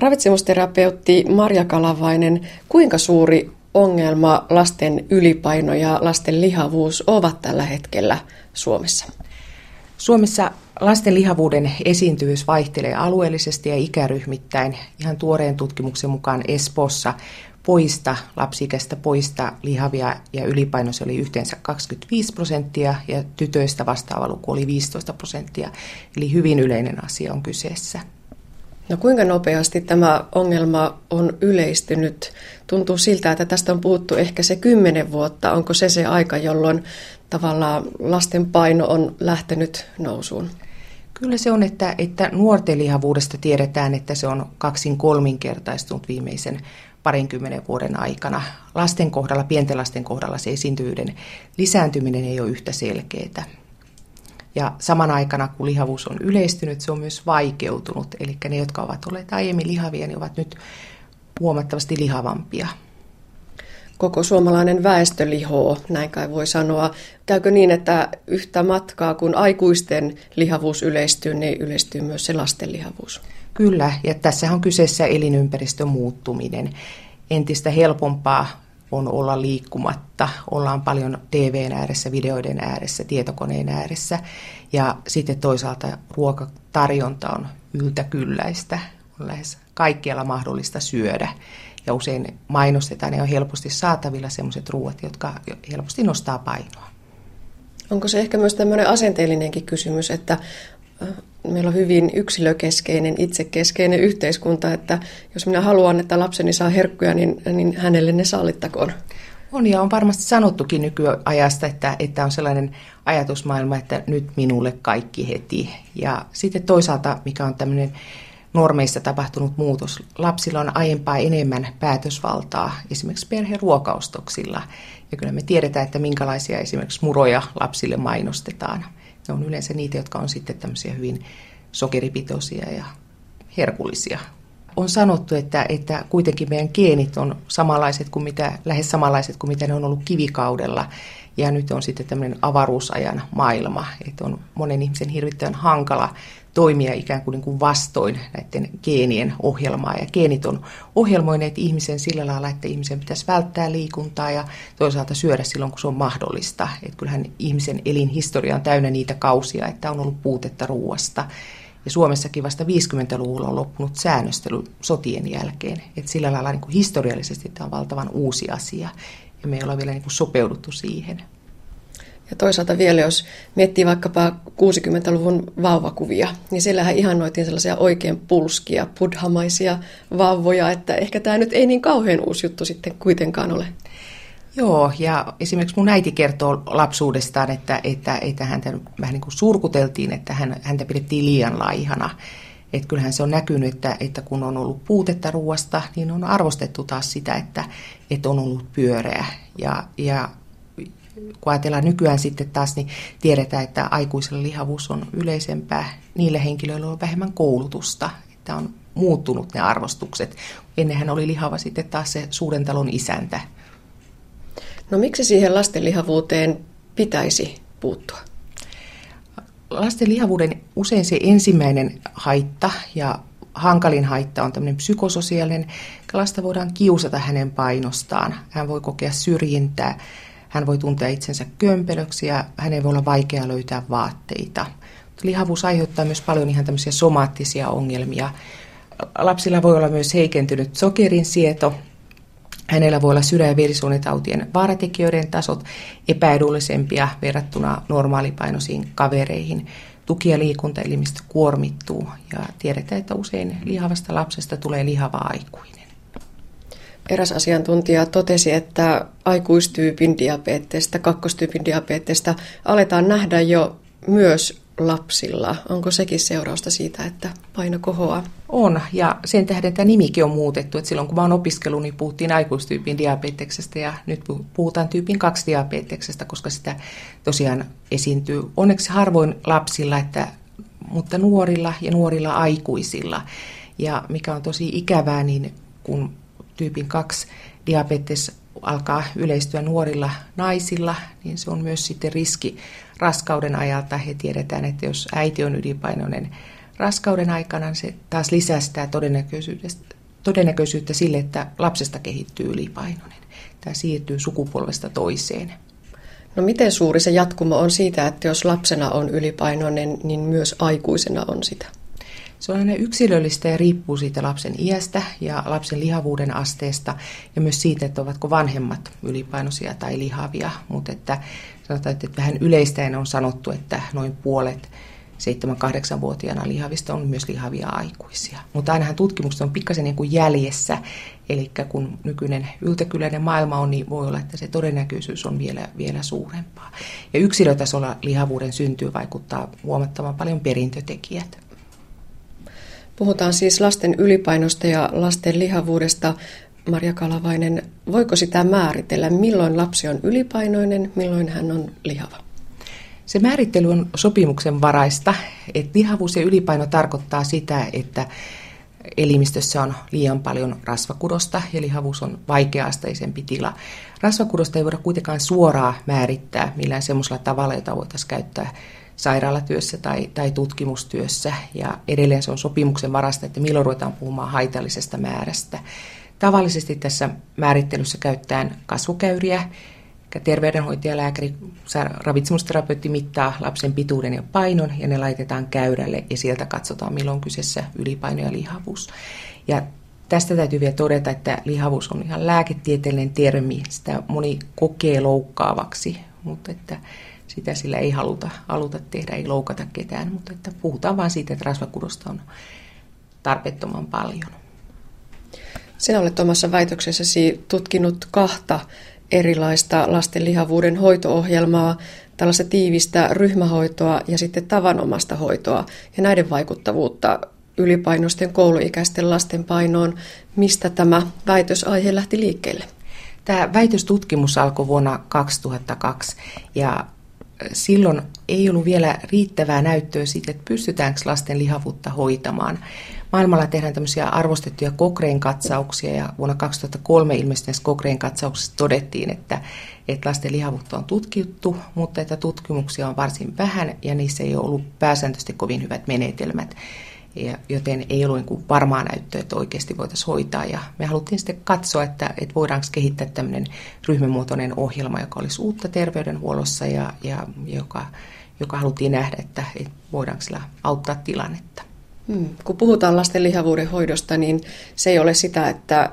Ravitsemusterapeutti Marja Kalavainen, kuinka suuri ongelma lasten ylipaino ja lasten lihavuus ovat tällä hetkellä Suomessa? Suomessa lasten lihavuuden esiintyvyys vaihtelee alueellisesti ja ikäryhmittäin. Ihan tuoreen tutkimuksen mukaan Espossa poista, lapsikästä poista lihavia ja ylipainoisia oli yhteensä 25 prosenttia ja tytöistä vastaava luku oli 15 prosenttia. Eli hyvin yleinen asia on kyseessä. No kuinka nopeasti tämä ongelma on yleistynyt? Tuntuu siltä, että tästä on puhuttu ehkä se kymmenen vuotta. Onko se se aika, jolloin tavallaan lasten paino on lähtenyt nousuun? Kyllä se on, että, että nuorten lihavuudesta tiedetään, että se on kaksin kolminkertaistunut viimeisen parinkymmenen vuoden aikana. Lasten kohdalla, pienten lasten kohdalla se esiintyvyyden lisääntyminen ei ole yhtä selkeää. Ja saman aikana, kun lihavuus on yleistynyt, se on myös vaikeutunut. Eli ne, jotka ovat olleet aiemmin lihavia, niin ovat nyt huomattavasti lihavampia. Koko suomalainen väestö lihoo, näin kai voi sanoa. Käykö niin, että yhtä matkaa kun aikuisten lihavuus yleistyy, niin yleistyy myös se lasten lihavuus? Kyllä, ja tässä on kyseessä elinympäristön muuttuminen. Entistä helpompaa on olla liikkumatta. Ollaan paljon TVn ääressä, videoiden ääressä, tietokoneen ääressä. Ja sitten toisaalta ruokatarjonta on yltäkylläistä. On lähes kaikkialla mahdollista syödä. Ja usein mainostetaan ja on helposti saatavilla sellaiset ruoat, jotka helposti nostaa painoa. Onko se ehkä myös tämmöinen asenteellinenkin kysymys, että meillä on hyvin yksilökeskeinen, itsekeskeinen yhteiskunta, että jos minä haluan, että lapseni saa herkkuja, niin, niin hänelle ne sallittakoon. On ja on varmasti sanottukin nykyajasta, että, että on sellainen ajatusmaailma, että nyt minulle kaikki heti. Ja sitten toisaalta, mikä on tämmöinen normeissa tapahtunut muutos. Lapsilla on aiempaa enemmän päätösvaltaa esimerkiksi perheruokaustoksilla. Ja kyllä me tiedetään, että minkälaisia esimerkiksi muroja lapsille mainostetaan. Ne on yleensä niitä, jotka on sitten tämmöisiä hyvin sokeripitoisia ja herkullisia. On sanottu, että, että kuitenkin meidän geenit on samanlaiset kuin mitä, lähes samanlaiset kuin mitä ne on ollut kivikaudella. Ja nyt on sitten tämmöinen avaruusajan maailma, että on monen ihmisen hirvittävän hankala toimia ikään kuin, niin kuin vastoin näiden geenien ohjelmaa. Ja geenit on ohjelmoineet ihmisen sillä lailla, että ihmisen pitäisi välttää liikuntaa ja toisaalta syödä silloin, kun se on mahdollista. Että kyllähän ihmisen elinhistoria on täynnä niitä kausia, että on ollut puutetta ruuasta. Ja Suomessakin vasta 50-luvulla on loppunut säännöstely sotien jälkeen. Että sillä lailla niin kuin historiallisesti tämä on valtavan uusi asia ja me ei ole vielä niin kuin sopeuduttu siihen. Ja toisaalta vielä, jos miettii vaikkapa 60-luvun vauvakuvia, niin siellähän ihannoitiin sellaisia oikein pulskia, buddhamaisia vauvoja, että ehkä tämä nyt ei niin kauhean uusi juttu sitten kuitenkaan ole. Joo, ja esimerkiksi mun äiti kertoo lapsuudestaan, että, että, että häntä vähän niin kuin surkuteltiin, että hän, häntä pidettiin liian laihana. Että kyllähän se on näkynyt, että, että kun on ollut puutetta ruoasta, niin on arvostettu taas sitä, että, että on ollut pyöreä. Ja, ja kun ajatellaan nykyään sitten taas, niin tiedetään, että aikuisella lihavuus on yleisempää niille henkilöille, on vähemmän koulutusta, että on muuttunut ne arvostukset. Ennenhän oli lihava sitten taas se suuren talon isäntä. No miksi siihen lasten lihavuuteen pitäisi puuttua? Lasten lihavuuden usein se ensimmäinen haitta ja hankalin haitta on tämmöinen psykososiaalinen. Lasta voidaan kiusata hänen painostaan. Hän voi kokea syrjintää hän voi tuntea itsensä kömpelöksi ja hänen voi olla vaikea löytää vaatteita. Lihavuus aiheuttaa myös paljon ihan tämmöisiä somaattisia ongelmia. Lapsilla voi olla myös heikentynyt sokerin sieto. Hänellä voi olla sydän- ja verisuonitautien vaaratekijöiden tasot epäedullisempia verrattuna normaalipainoisiin kavereihin. Tuki- ja liikuntaelimistö kuormittuu ja tiedetään, että usein lihavasta lapsesta tulee lihava aikuinen. Eräs asiantuntija totesi, että aikuistyypin diabetestä, kakkostyypin diabetestä aletaan nähdä jo myös lapsilla. Onko sekin seurausta siitä, että paino kohoaa? On, ja sen tähden tämä nimikin on muutettu. Että silloin kun mä oon opiskellut, niin puhuttiin aikuistyypin diabeteksestä ja nyt puhutaan tyypin 2 diabeteksestä, koska sitä tosiaan esiintyy onneksi harvoin lapsilla, että, mutta nuorilla ja nuorilla aikuisilla. Ja mikä on tosi ikävää, niin kun tyypin 2 diabetes alkaa yleistyä nuorilla naisilla, niin se on myös sitten riski raskauden ajalta. He tiedetään, että jos äiti on ylipainoinen raskauden aikana se taas lisää sitä todennäköisyyttä, sille, että lapsesta kehittyy ylipainoinen. Tämä siirtyy sukupolvesta toiseen. No miten suuri se jatkumo on siitä, että jos lapsena on ylipainoinen, niin myös aikuisena on sitä? Se on aina yksilöllistä ja riippuu siitä lapsen iästä ja lapsen lihavuuden asteesta ja myös siitä, että ovatko vanhemmat ylipainoisia tai lihavia. Mutta että sanotaan, että vähän yleistäen on sanottu, että noin puolet 7-8-vuotiaana lihavista on myös lihavia aikuisia. Mutta ainahan tutkimukset on pikkasen niin kuin jäljessä, eli kun nykyinen yltäkyläinen maailma on, niin voi olla, että se todennäköisyys on vielä, vielä suurempaa. Ja yksilötasolla lihavuuden syntyy vaikuttaa huomattavan paljon perintötekijät. Puhutaan siis lasten ylipainosta ja lasten lihavuudesta. Marja Kalavainen, voiko sitä määritellä, milloin lapsi on ylipainoinen, milloin hän on lihava? Se määrittely on sopimuksen varaista, että lihavuus ja ylipaino tarkoittaa sitä, että elimistössä on liian paljon rasvakudosta ja lihavuus on vaikea-asteisempi tila. Rasvakudosta ei voida kuitenkaan suoraan määrittää millään semmoisella tavalla, jota voitaisiin käyttää sairaalatyössä tai, tai tutkimustyössä. Ja edelleen se on sopimuksen varasta, että milloin ruvetaan puhumaan haitallisesta määrästä. Tavallisesti tässä määrittelyssä käytetään kasvukäyriä, terveydenhoitaja, lääkäri, ravitsemusterapeutti mittaa lapsen pituuden ja painon ja ne laitetaan käyrälle ja sieltä katsotaan milloin kyseessä ylipaino ja lihavuus. Ja tästä täytyy vielä todeta, että lihavuus on ihan lääketieteellinen termi, sitä moni kokee loukkaavaksi, mutta että sitä sillä ei haluta, haluta tehdä, ei loukata ketään, mutta että puhutaan vain siitä, että rasvakudosta on tarpeettoman paljon. Sinä olet omassa väitöksessäsi tutkinut kahta erilaista lasten lihavuuden hoitoohjelmaa, tällaista tiivistä ryhmähoitoa ja sitten tavanomasta hoitoa ja näiden vaikuttavuutta ylipainoisten kouluikäisten lasten painoon. Mistä tämä väitösaihe lähti liikkeelle? Tämä väitöstutkimus alkoi vuonna 2002 ja silloin ei ollut vielä riittävää näyttöä siitä, että pystytäänkö lasten lihavuutta hoitamaan. Maailmalla tehdään tämmöisiä arvostettuja Kokreen katsauksia ja vuonna 2003 ilmestyneessä Kokreen katsauksessa todettiin, että, että lasten lihavuutta on tutkittu, mutta että tutkimuksia on varsin vähän ja niissä ei ole ollut pääsääntöisesti kovin hyvät menetelmät. Ja, joten ei ollut niin varmaa näyttöä, että oikeasti voitaisiin hoitaa. Ja me haluttiin sitten katsoa, että, että voidaanko kehittää tämmöinen ryhmämuotoinen ohjelma, joka olisi uutta terveydenhuollossa ja, ja joka, joka haluttiin nähdä, että, että voidaanko sillä auttaa tilannetta. Hmm. Kun puhutaan lasten lihavuuden hoidosta, niin se ei ole sitä, että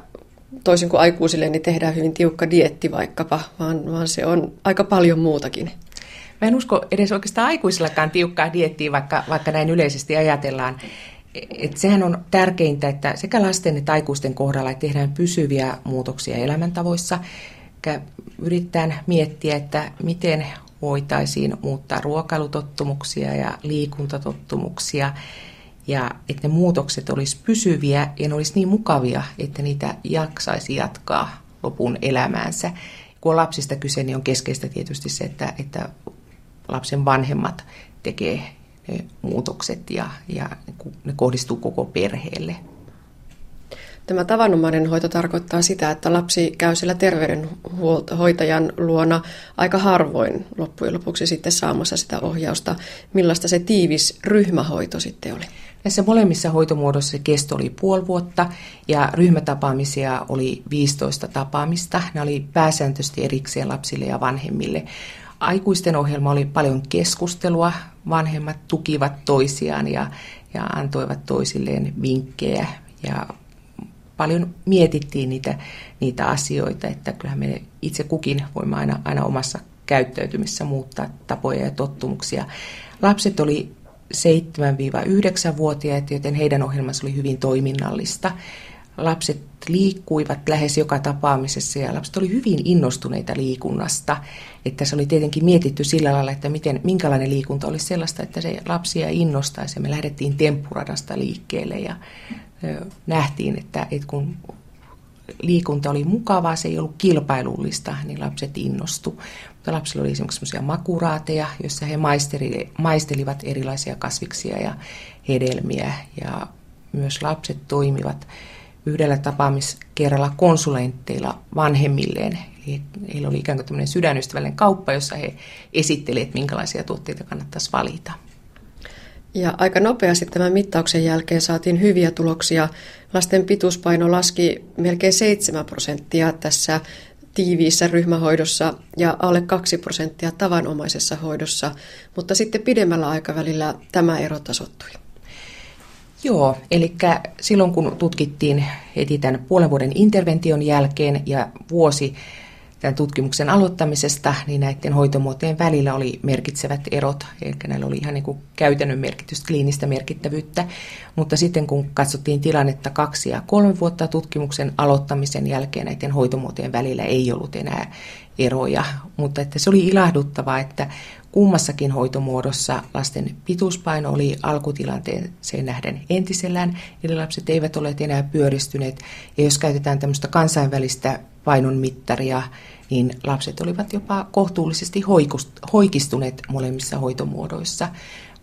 toisin kuin aikuisille niin tehdään hyvin tiukka dietti vaikkapa, vaan, vaan se on aika paljon muutakin. Mä en usko edes oikeastaan aikuisillakaan tiukkaa diettiä, vaikka, vaikka näin yleisesti ajatellaan. Et sehän on tärkeintä, että sekä lasten että aikuisten kohdalla että tehdään pysyviä muutoksia elämäntavoissa. Yritetään miettiä, että miten voitaisiin muuttaa ruokailutottumuksia ja liikuntatottumuksia ja että ne muutokset olisi pysyviä ja ne olisi niin mukavia, että niitä jaksaisi jatkaa lopun elämäänsä. Kun on lapsista kyse, niin on keskeistä tietysti se, että, että lapsen vanhemmat tekee muutokset ja, ja ne kohdistuu koko perheelle. Tämä tavanomainen hoito tarkoittaa sitä, että lapsi käy sillä terveydenhoitajan luona aika harvoin loppujen lopuksi sitten saamassa sitä ohjausta. Millaista se tiivis ryhmähoito sitten oli? Näissä molemmissa hoitomuodoissa se kesto oli puoli vuotta ja ryhmätapaamisia oli 15 tapaamista. Ne oli pääsääntöisesti erikseen lapsille ja vanhemmille. Aikuisten ohjelma oli paljon keskustelua, vanhemmat tukivat toisiaan ja, ja antoivat toisilleen vinkkejä ja paljon mietittiin niitä, niitä asioita, että kyllähän me itse kukin voimme aina, aina omassa käyttäytymisessä muuttaa tapoja ja tottumuksia. Lapset oli 7-9-vuotiaita, joten heidän ohjelmansa oli hyvin toiminnallista. Lapset liikkuivat lähes joka tapaamisessa ja lapset oli hyvin innostuneita liikunnasta. Että se oli tietenkin mietitty sillä lailla, että miten, minkälainen liikunta olisi sellaista, että se lapsia innostaisi. Me lähdettiin temppuradasta liikkeelle ja nähtiin, että, että kun liikunta oli mukavaa, se ei ollut kilpailullista, niin lapset innostu. Mutta lapsilla oli esimerkiksi makuraateja, joissa he maistelivat erilaisia kasviksia ja hedelmiä. Ja myös lapset toimivat yhdellä tapaamiskerralla konsulentteilla vanhemmilleen. Eli heillä oli ikään kuin tämmöinen sydänystävällinen kauppa, jossa he esittelivät, minkälaisia tuotteita kannattaisi valita. Ja aika nopeasti tämän mittauksen jälkeen saatiin hyviä tuloksia. Lasten pituuspaino laski melkein 7 prosenttia tässä tiiviissä ryhmähoidossa ja alle 2 prosenttia tavanomaisessa hoidossa, mutta sitten pidemmällä aikavälillä tämä ero tasottui. Joo, eli silloin kun tutkittiin heti tämän puolen vuoden intervention jälkeen ja vuosi tämän tutkimuksen aloittamisesta, niin näiden hoitomuotojen välillä oli merkitsevät erot, eli näillä oli ihan niin kuin käytännön merkitystä, kliinistä merkittävyyttä, mutta sitten kun katsottiin tilannetta kaksi ja kolme vuotta tutkimuksen aloittamisen jälkeen näiden hoitomuotojen välillä ei ollut enää eroja, mutta että se oli ilahduttavaa, että kummassakin hoitomuodossa lasten pituuspaino oli alkutilanteeseen nähden entisellään, eli lapset eivät ole enää pyöristyneet. Ja jos käytetään tämmöistä kansainvälistä painonmittaria, niin lapset olivat jopa kohtuullisesti hoikistuneet molemmissa hoitomuodoissa.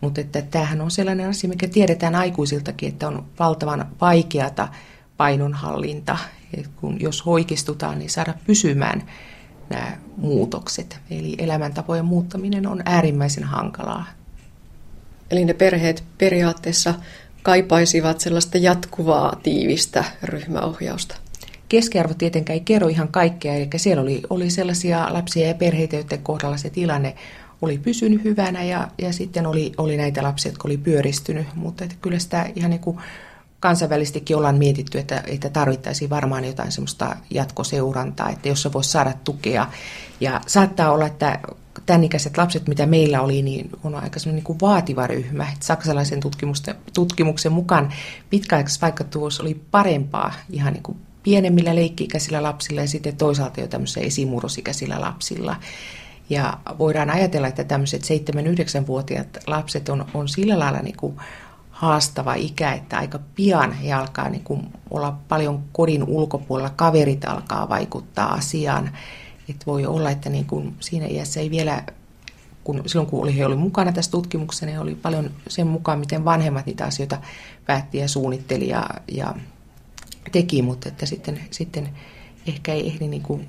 Mutta että tämähän on sellainen asia, mikä tiedetään aikuisiltakin, että on valtavan vaikeata painonhallinta. Et kun jos hoikistutaan, niin saada pysymään nämä muutokset. Eli elämäntapojen muuttaminen on äärimmäisen hankalaa. Eli ne perheet periaatteessa kaipaisivat sellaista jatkuvaa tiivistä ryhmäohjausta keskiarvo tietenkään ei kerro ihan kaikkea, eli siellä oli, oli sellaisia lapsia ja perheitä, joiden kohdalla se tilanne oli pysynyt hyvänä ja, ja sitten oli, oli näitä lapsia, jotka oli pyöristynyt, mutta että kyllä sitä ihan niin kuin kansainvälisestikin ollaan mietitty, että, että tarvittaisiin varmaan jotain semmoista jatkoseurantaa, että jos se voisi saada tukea. Ja saattaa olla, että tämän ikäiset lapset, mitä meillä oli, niin on aika niin kuin vaativa ryhmä. Että saksalaisen tutkimuksen mukaan pitkäaikaisvaikuttavuus oli parempaa ihan niin kuin pienemmillä leikki-ikäisillä lapsilla ja sitten toisaalta jo tämmöisillä esimurrosikäisillä lapsilla. Ja voidaan ajatella, että tämmöiset 7-9-vuotiaat lapset on, on sillä lailla niin kuin haastava ikä, että aika pian he alkaa niin kuin olla paljon kodin ulkopuolella, kaverit alkaa vaikuttaa asiaan. Että voi olla, että niin kuin siinä iässä ei vielä, kun, silloin kun oli, he oli mukana tässä tutkimuksessa, niin oli paljon sen mukaan, miten vanhemmat niitä asioita päätti ja suunnitteli ja, ja teki, mutta että sitten, sitten ehkä ei ehdi niin kuin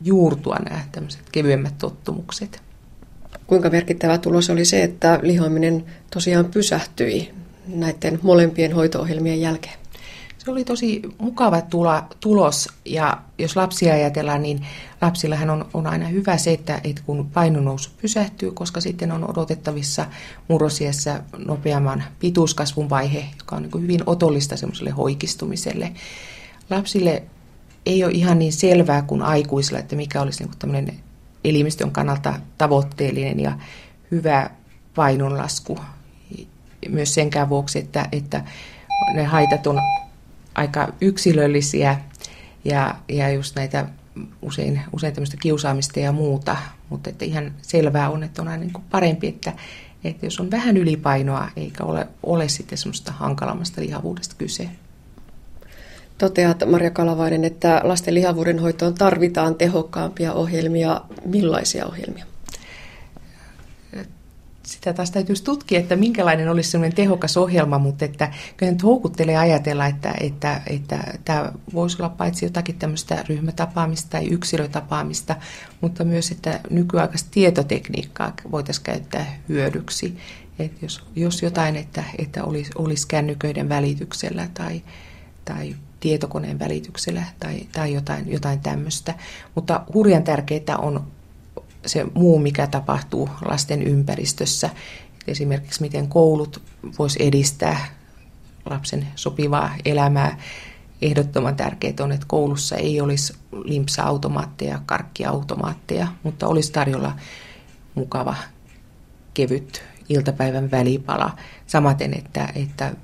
juurtua nämä tämmöiset kevyemmät tottumukset. Kuinka merkittävä tulos oli se, että lihoaminen tosiaan pysähtyi näiden molempien hoitoohjelmien jälkeen? Se oli tosi mukava tula, tulos ja jos lapsia ajatellaan, niin lapsillahan on, on aina hyvä se, että, että kun painonousu pysähtyy, koska sitten on odotettavissa murrosiassa nopeamman pituuskasvun vaihe, joka on niin hyvin otollista semmoiselle hoikistumiselle. Lapsille ei ole ihan niin selvää kuin aikuisilla, että mikä olisi niin tämmöinen elimistön kannalta tavoitteellinen ja hyvä painonlasku. Myös senkään vuoksi, että, että ne haitat on aika yksilöllisiä ja, ja just näitä usein, usein tämmöistä kiusaamista ja muuta, mutta että ihan selvää on, että on aina niin parempi, että, että jos on vähän ylipainoa eikä ole, ole sitten semmoista hankalammasta lihavuudesta kyse. Toteat Maria Kalavainen, että lasten lihavuuden hoitoon tarvitaan tehokkaampia ohjelmia. Millaisia ohjelmia? Sitä taas täytyisi tutkia, että minkälainen olisi sellainen tehokas ohjelma, mutta että kyllä nyt houkuttelee ajatella, että, että, että tämä voisi olla paitsi jotakin tämmöistä ryhmätapaamista tai yksilötapaamista, mutta myös, että nykyaikaista tietotekniikkaa voitaisiin käyttää hyödyksi. Että jos, jos jotain, että, että olisi, olisi kännyköiden välityksellä tai, tai tietokoneen välityksellä tai, tai jotain, jotain tämmöistä. Mutta hurjan tärkeää on se muu, mikä tapahtuu lasten ympäristössä. Esimerkiksi miten koulut vois edistää lapsen sopivaa elämää. Ehdottoman tärkeää on, että koulussa ei olisi limpsa-automaatteja, karkkiautomaatteja, mutta olisi tarjolla mukava, kevyt iltapäivän välipala. Samaten, että, että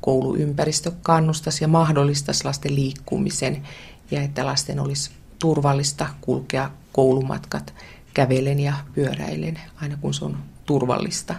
kouluympäristö kannustaisi ja mahdollistaisi lasten liikkumisen ja että lasten olisi turvallista kulkea koulumatkat kävelen ja pyöräilen aina kun se on turvallista.